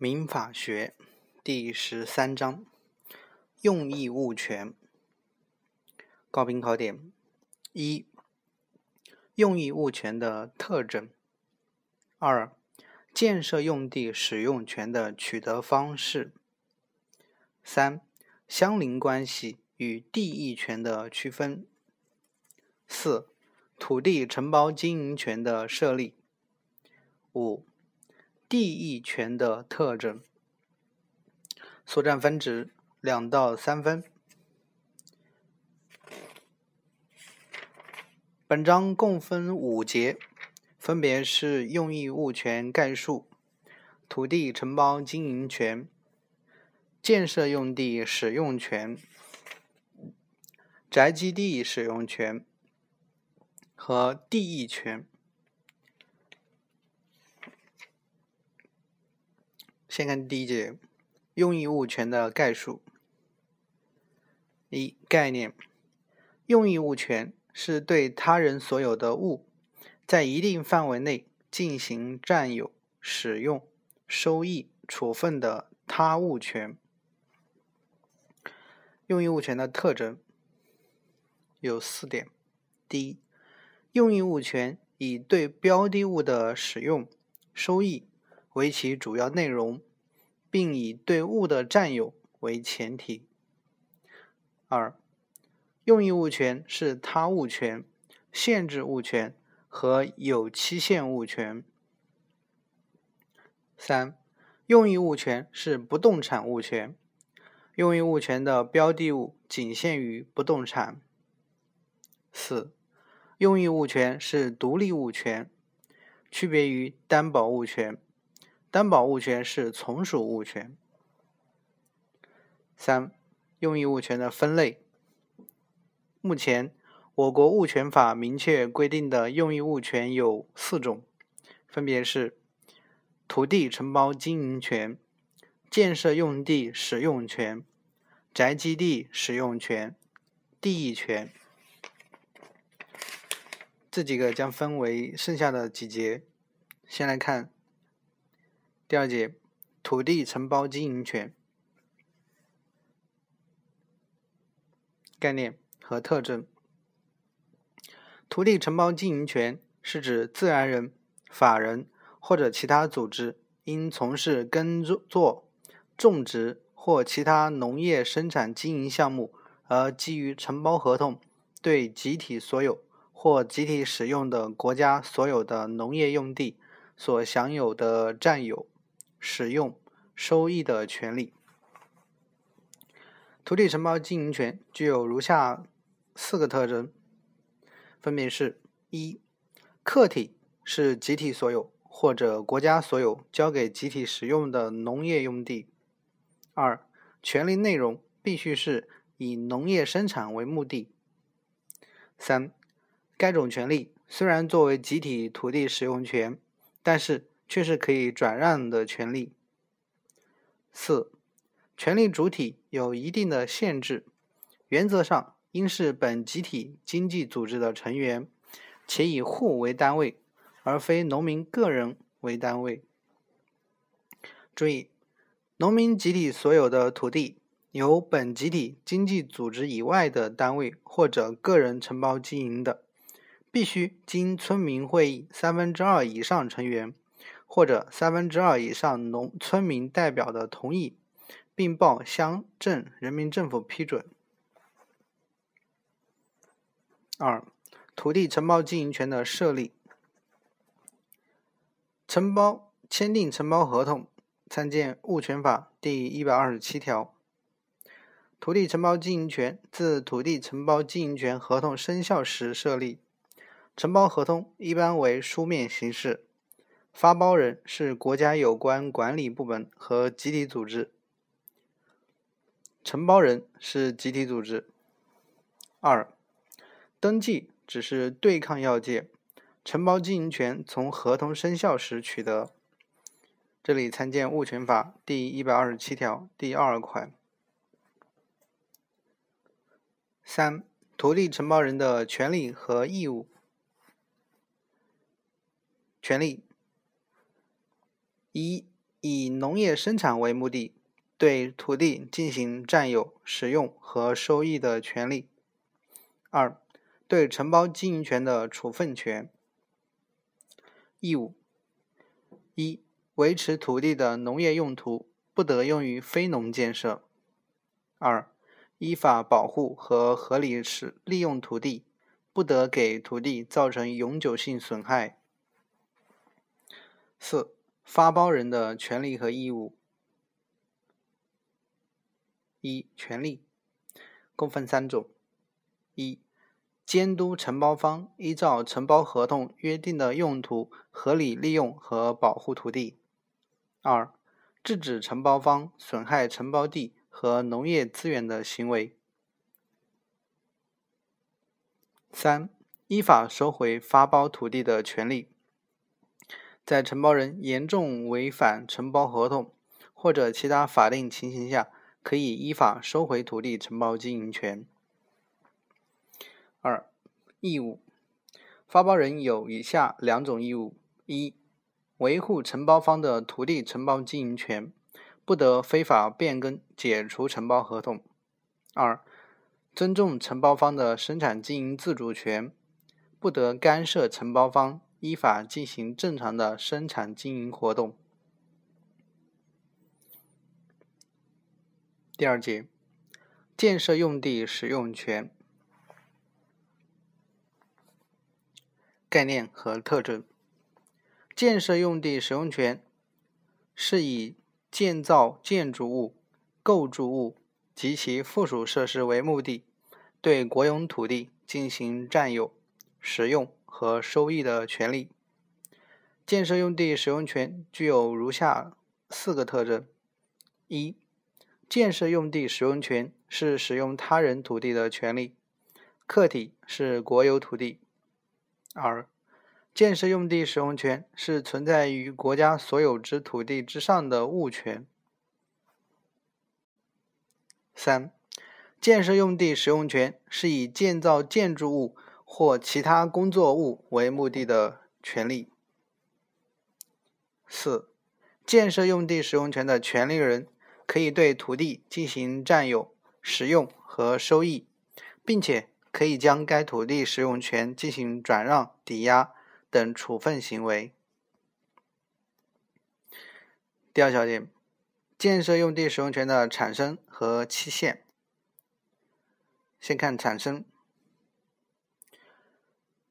民法学第十三章用益物权。高频考点一：用益物权的特征。二、建设用地使用权的取得方式。三、相邻关系与地役权的区分。四、土地承包经营权的设立。五。地役权的特征，所占分值两到三分。本章共分五节，分别是用益物权概述、土地承包经营权、建设用地使用权、宅基地使用权和地役权。先看第一节，用益物权的概述。一、概念：用益物权是对他人所有的物，在一定范围内进行占有、使用、收益、处分的他物权。用益物权的特征有四点：第一，用益物权以对标的物的使用、收益为其主要内容。并以对物的占有为前提。二、用益物权是他物权、限制物权和有期限物权。三、用益物权是不动产物权，用益物权的标的物仅限于不动产。四、用益物权是独立物权，区别于担保物权。担保物权是从属物权。三、用益物权的分类。目前，我国物权法明确规定的用益物权有四种，分别是土地承包经营权、建设用地使用权、宅基地使用权、地役权。这几个将分为剩下的几节。先来看。第二节，土地承包经营权概念和特征。土地承包经营权是指自然人、法人或者其他组织因从事耕作、种植或其他农业生产经营项目而基于承包合同对集体所有或集体使用的国家所有的农业用地所享有的占有。使用收益的权利。土地承包经营权具有如下四个特征，分别是：一、客体是集体所有或者国家所有交给集体使用的农业用地；二、权利内容必须是以农业生产为目的；三、该种权利虽然作为集体土地使用权，但是。却是可以转让的权利。四、权利主体有一定的限制，原则上应是本集体经济组织的成员，且以户为单位，而非农民个人为单位。注意，农民集体所有的土地由本集体经济组织以外的单位或者个人承包经营的，必须经村民会议三分之二以上成员。或者三分之二以上农村民代表的同意，并报乡镇人民政府批准。二、土地承包经营权的设立。承包签订承包合同，参见《物权法》第一百二十七条。土地承包经营权自土地承包经营权合同生效时设立。承包合同一般为书面形式。发包人是国家有关管理部门和集体组织，承包人是集体组织。二、登记只是对抗要件，承包经营权从合同生效时取得。这里参见《物权法》第一百二十七条第二款。三、土地承包人的权利和义务。权利。一、以农业生产为目的，对土地进行占有、使用和收益的权利；二、对承包经营权的处分权。义务：一、维持土地的农业用途不得用于非农建设；二、依法保护和合理使利用土地，不得给土地造成永久性损害。四、发包人的权利和义务。一、权利共分三种：一、监督承包方依照承包合同约定的用途合理利用和保护土地；二、制止承包方损害承包地。和农业资源的行为。三、依法收回发包土地的权利。在承包人严重违反承包合同或者其他法定情形下，可以依法收回土地承包经营权。二、义务。发包人有以下两种义务：一、维护承包方的土地承包经营权。不得非法变更、解除承包合同。二、尊重承包方的生产经营自主权，不得干涉承包方依法进行正常的生产经营活动。第二节，建设用地使用权概念和特征。建设用地使用权是以建造建筑物、构筑物及其附属设施为目的，对国有土地进行占有、使用和收益的权利。建设用地使用权具有如下四个特征：一、建设用地使用权是使用他人土地的权利，客体是国有土地；二、建设用地使用权是存在于国家所有之土地之上的物权。三、建设用地使用权是以建造建筑物或其他工作物为目的的权利。四、建设用地使用权的权利人可以对土地进行占有、使用和收益，并且可以将该土地使用权进行转让、抵押。等处分行为。第二小点，建设用地使用权的产生和期限。先看产生。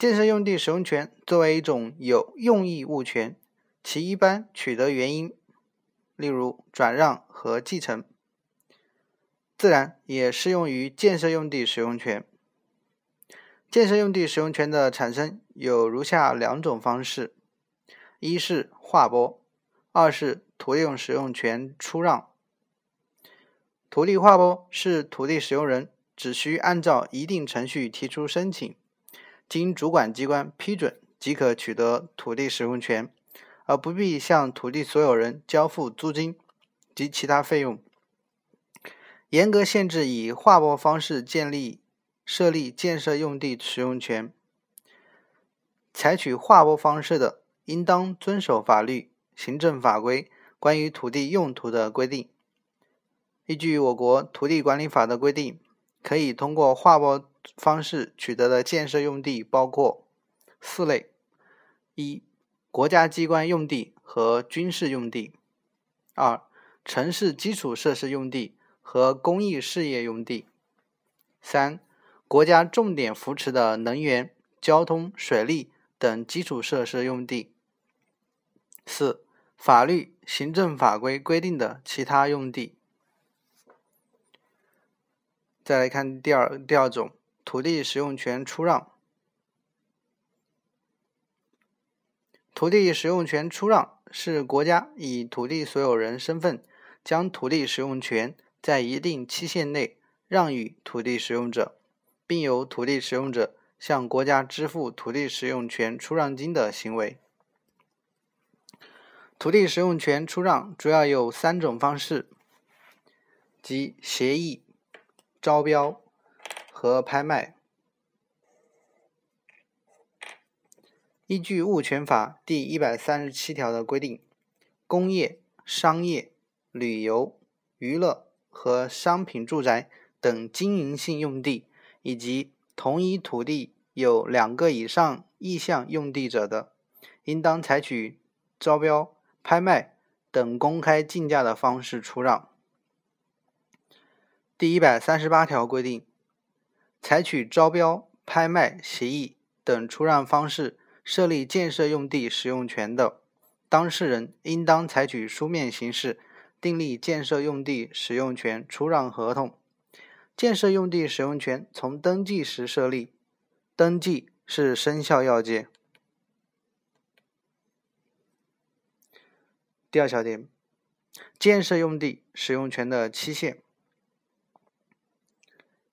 建设用地使用权作为一种有用益物权，其一般取得原因，例如转让和继承，自然也适用于建设用地使用权。建设用地使用权的产生有如下两种方式：一是划拨，二是土地使用权出让。土地划拨是土地使用人只需按照一定程序提出申请，经主管机关批准即可取得土地使用权，而不必向土地所有人交付租金及其他费用。严格限制以划拨方式建立。设立建设用地使用权，采取划拨方式的，应当遵守法律、行政法规关于土地用途的规定。依据我国土地管理法的规定，可以通过划拨方式取得的建设用地包括四类：一、国家机关用地和军事用地；二、城市基础设施用地和公益事业用地；三、国家重点扶持的能源、交通、水利等基础设施用地；四、法律、行政法规规定的其他用地。再来看第二第二种土地使用权出让。土地使用权出让是国家以土地所有人身份，将土地使用权在一定期限内让与土地使用者。并由土地使用者向国家支付土地使用权出让金的行为。土地使用权出让主要有三种方式，即协议、招标和拍卖。依据《物权法》第一百三十七条的规定，工业、商业、旅游、娱乐和商品住宅等经营性用地，以及同一土地有两个以上意向用地者的，应当采取招标、拍卖等公开竞价的方式出让。第一百三十八条规定，采取招标、拍卖协议等出让方式设立建设用地使用权的。当事人应当采取书面形式订立建设用地使用权出让合同。建设用地使用权从登记时设立，登记是生效要件。第二小点，建设用地使用权的期限：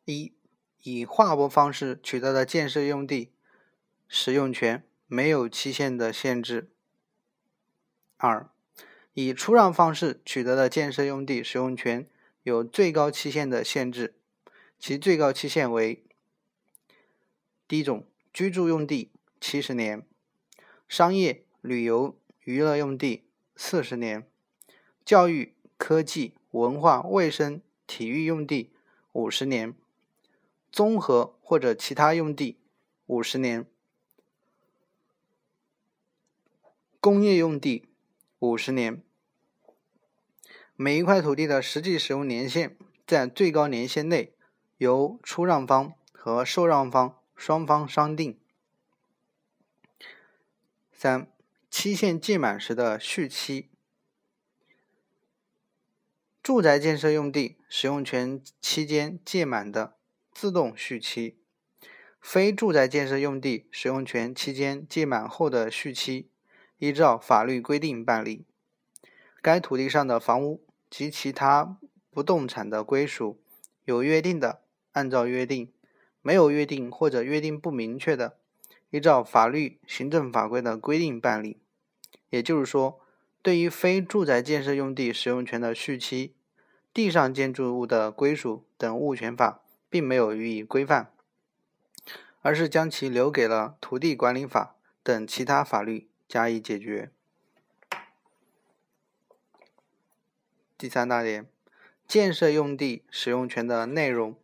一、以划拨方式取得的建设用地使用权没有期限的限制。二、以出让方式取得的建设用地使用权有最高期限的限制，其最高期限为：第一种，居住用地七十年，商业、旅游、娱乐用地四十年，教育、科技、文化、卫生、体育用地五十年，综合或者其他用地五十年，工业用地。五十年，每一块土地的实际使用年限在最高年限内由出让方和受让方双方商定。三、期限届满时的续期。住宅建设用地使用权期间届满的自动续期，非住宅建设用地使用权期间届满后的续期。依照法律规定办理。该土地上的房屋及其他不动产的归属，有约定的按照约定，没有约定或者约定不明确的，依照法律、行政法规的规定办理。也就是说，对于非住宅建设用地使用权的续期，地上建筑物的归属等物权法并没有予以规范，而是将其留给了土地管理法等其他法律。加以解决。第三大点，建设用地使用权的内容。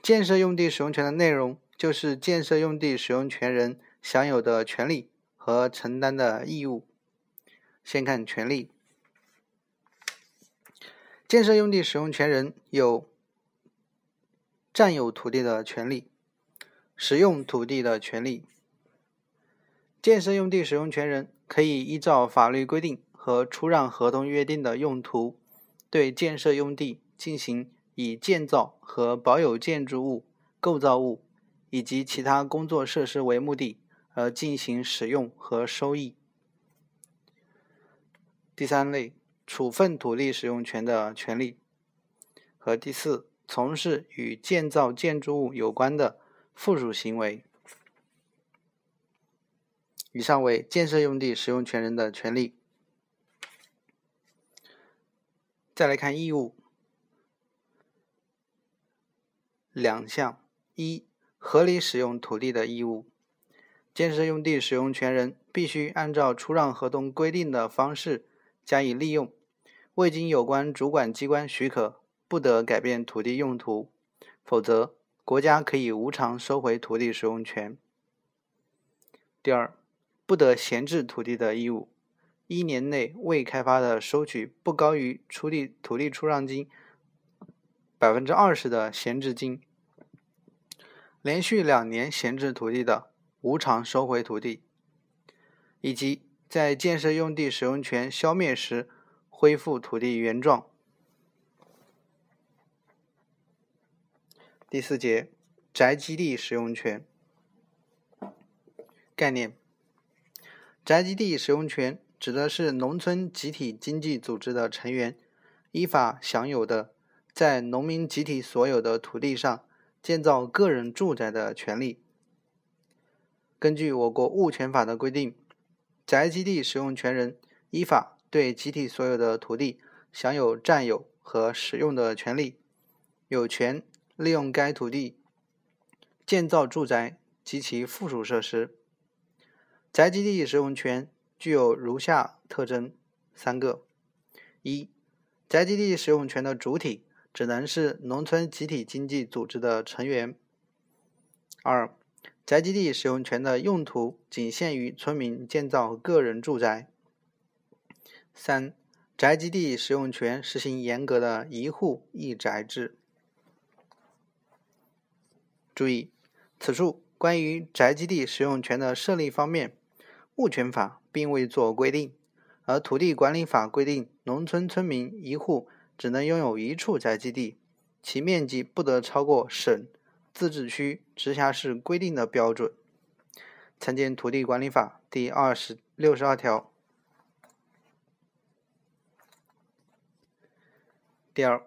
建设用地使用权的内容，就是建设用地使用权人享有的权利和承担的义务。先看权利。建设用地使用权人有占有土地的权利。使用土地的权利，建设用地使用权人可以依照法律规定和出让合同约定的用途，对建设用地进行以建造和保有建筑物、构造物以及其他工作设施为目的而进行使用和收益。第三类，处分土地使用权的权利，和第四，从事与建造建筑物有关的。附属行为。以上为建设用地使用权人的权利。再来看义务，两项：一、合理使用土地的义务。建设用地使用权人必须按照出让合同规定的方式加以利用，未经有关主管机关许可，不得改变土地用途，否则。国家可以无偿收回土地使用权。第二，不得闲置土地的义务，一年内未开发的，收取不高于出地土地出让金百分之二十的闲置金；连续两年闲置土地的，无偿收回土地，以及在建设用地使用权消灭时恢复土地原状。第四节，宅基地使用权概念。宅基地使用权指的是农村集体经济组织的成员依法享有的在农民集体所有的土地上建造个人住宅的权利。根据我国物权法的规定，宅基地使用权人依法对集体所有的土地享有占有和使用的权利，有权。利用该土地建造住宅及其附属设施。宅基地使用权具有如下特征三个：一、宅基地使用权的主体只能是农村集体经济组织的成员；二、宅基地使用权的用途仅限于村民建造个人住宅；三、宅基地使用权实行严格的一户一宅制。注意，此处关于宅基地使用权的设立方面，物权法并未做规定，而土地管理法规定，农村村民一户只能拥有一处宅基地，其面积不得超过省、自治区、直辖市规定的标准。参见土地管理法第二十六十二条。第二，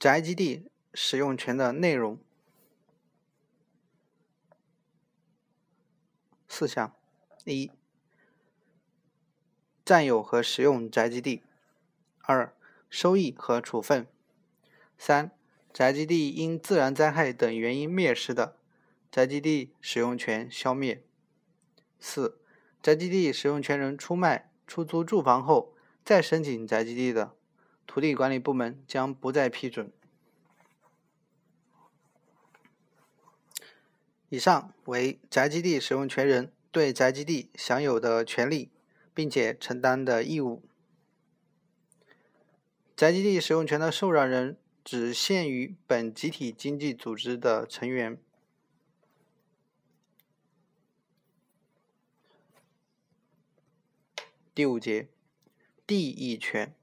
宅基地。使用权的内容四项：一、占有和使用宅基地；二、收益和处分；三、宅基地因自然灾害等原因灭失的，宅基地使用权消灭；四、宅基地使用权人出卖、出租住房后再申请宅基地的，土地管理部门将不再批准。以上为宅基地使用权人对宅基地享有的权利，并且承担的义务。宅基地使用权的受让人只限于本集体经济组织的成员。第五节，地役权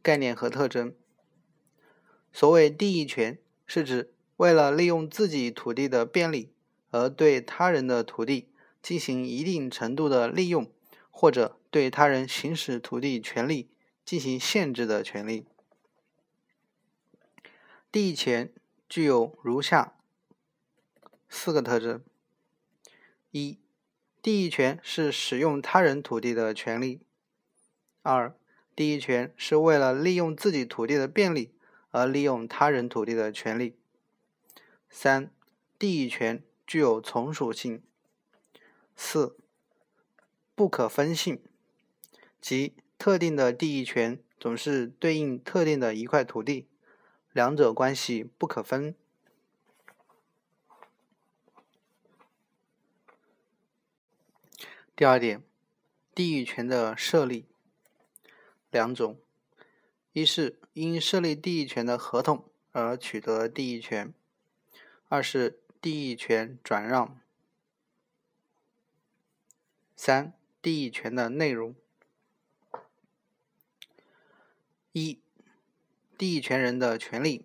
概念和特征。所谓地役权，是指为了利用自己土地的便利，而对他人的土地进行一定程度的利用，或者对他人行使土地权利进行限制的权利。地役权具有如下四个特征：一、地役权是使用他人土地的权利；二、地役权是为了利用自己土地的便利而利用他人土地的权利。三、地役权具有从属性。四、不可分性，即特定的地役权总是对应特定的一块土地，两者关系不可分。第二点，地役权的设立两种：一是因设立地役权的合同而取得地役权。二是地役权转让。三、地役权的内容。一、地役权人的权利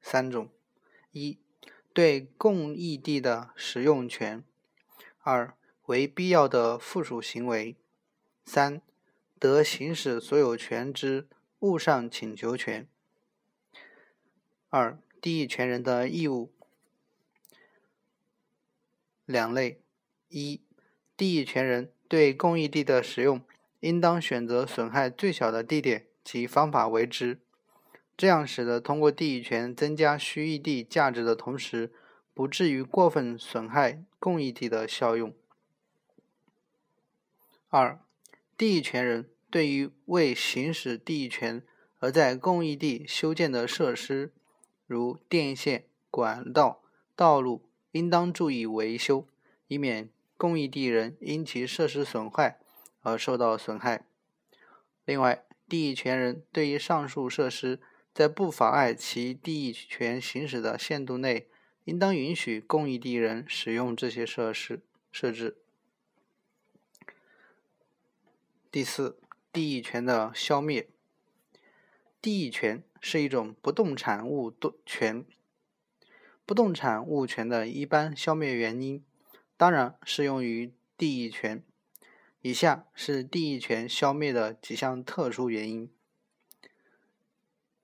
三种：一、对共益地的使用权；二、为必要的附属行为；三、得行使所有权之物上请求权。二、地役权人的义务。两类：一、地役权人对共益地的使用，应当选择损害最小的地点及方法为之，这样使得通过地役权增加需役地价值的同时，不至于过分损害供役地的效用。二、地役权人对于为行使地役权而在供役地修建的设施，如电线、管道、道路。应当注意维修，以免供役地人因其设施损坏而受到损害。另外，地役权人对于上述设施，在不妨碍其地役权行使的限度内，应当允许公益地人使用这些设施设置。第四，地役权的消灭。地役权是一种不动产物权。不动产物权的一般消灭原因，当然适用于地役权。以下是地役权消灭的几项特殊原因，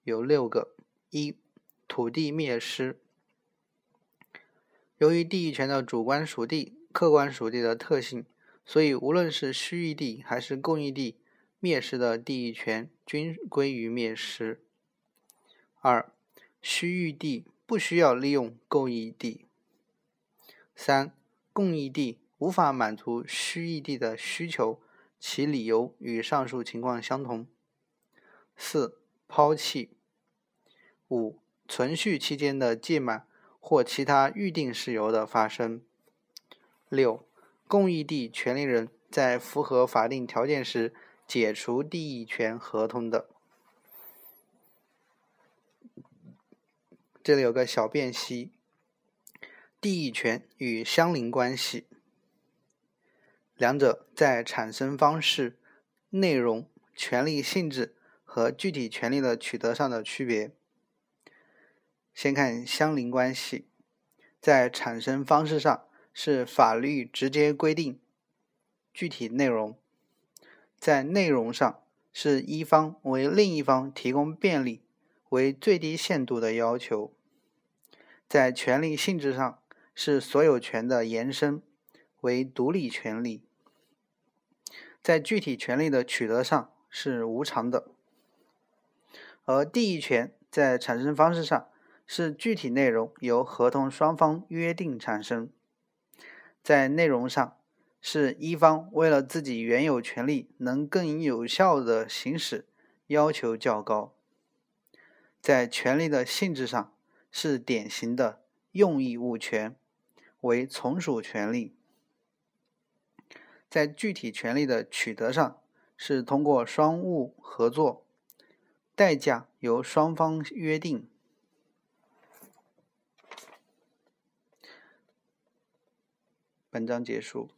有六个：一、土地灭失。由于地役权的主观属地、客观属地的特性，所以无论是虚役地还是公益地，灭失的地役权均归于灭失。二、虚域地。不需要利用共益地。三、共益地无法满足需异地的需求，其理由与上述情况相同。四、抛弃。五、存续期间的届满或其他预定事由的发生。六、共役地权利人在符合法定条件时解除地役权合同的。这里有个小辨析：地役权与相邻关系。两者在产生方式、内容、权利性质和具体权利的取得上的区别。先看相邻关系，在产生方式上是法律直接规定具体内容；在内容上是一方为另一方提供便利为最低限度的要求；在权利性质上是所有权的延伸为独立权利。在具体权利的取得上是无偿的，而地役权在产生方式上是具体内容由合同双方约定产生，在内容上是一方为了自己原有权利能更有效的行使要求较高，在权利的性质上是典型的用益物权为从属权利。在具体权利的取得上，是通过双务合作，代价由双方约定。本章结束。